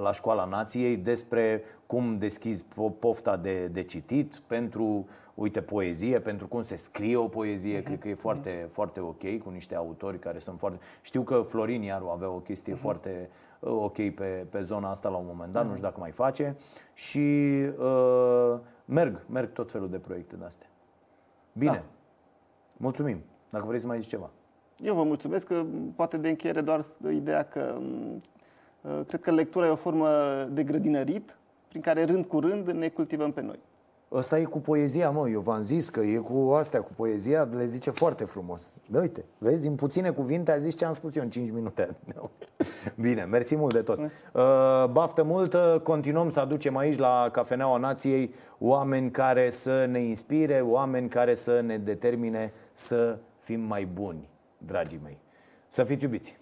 la Școala Nației despre cum deschizi pofta de, de citit pentru, uite, poezie, pentru cum se scrie o poezie. Uh-huh. Cred că e foarte, uh-huh. foarte ok cu niște autori care sunt foarte... Știu că Florin Iaru avea o chestie uh-huh. foarte uh, ok pe, pe zona asta la un moment dat, uh-huh. nu știu dacă mai face. Și uh, merg, merg tot felul de proiecte de astea. Bine. Da. Mulțumim. Dacă vrei să mai zici ceva. Eu vă mulțumesc că poate de încheiere doar ideea că ă, cred că lectura e o formă de grădinărit prin care rând cu rând ne cultivăm pe noi. Ăsta e cu poezia, mă, eu v-am zis că e cu astea, cu poezia, le zice foarte frumos. Da, uite, vezi, din puține cuvinte a zis ce am spus eu în 5 minute. Bine, mersi mult de tot. Uh, baftă multă, continuăm să aducem aici la Cafeneaua Nației oameni care să ne inspire, oameni care să ne determine să fim mai buni, dragii mei. Să fiți iubiți!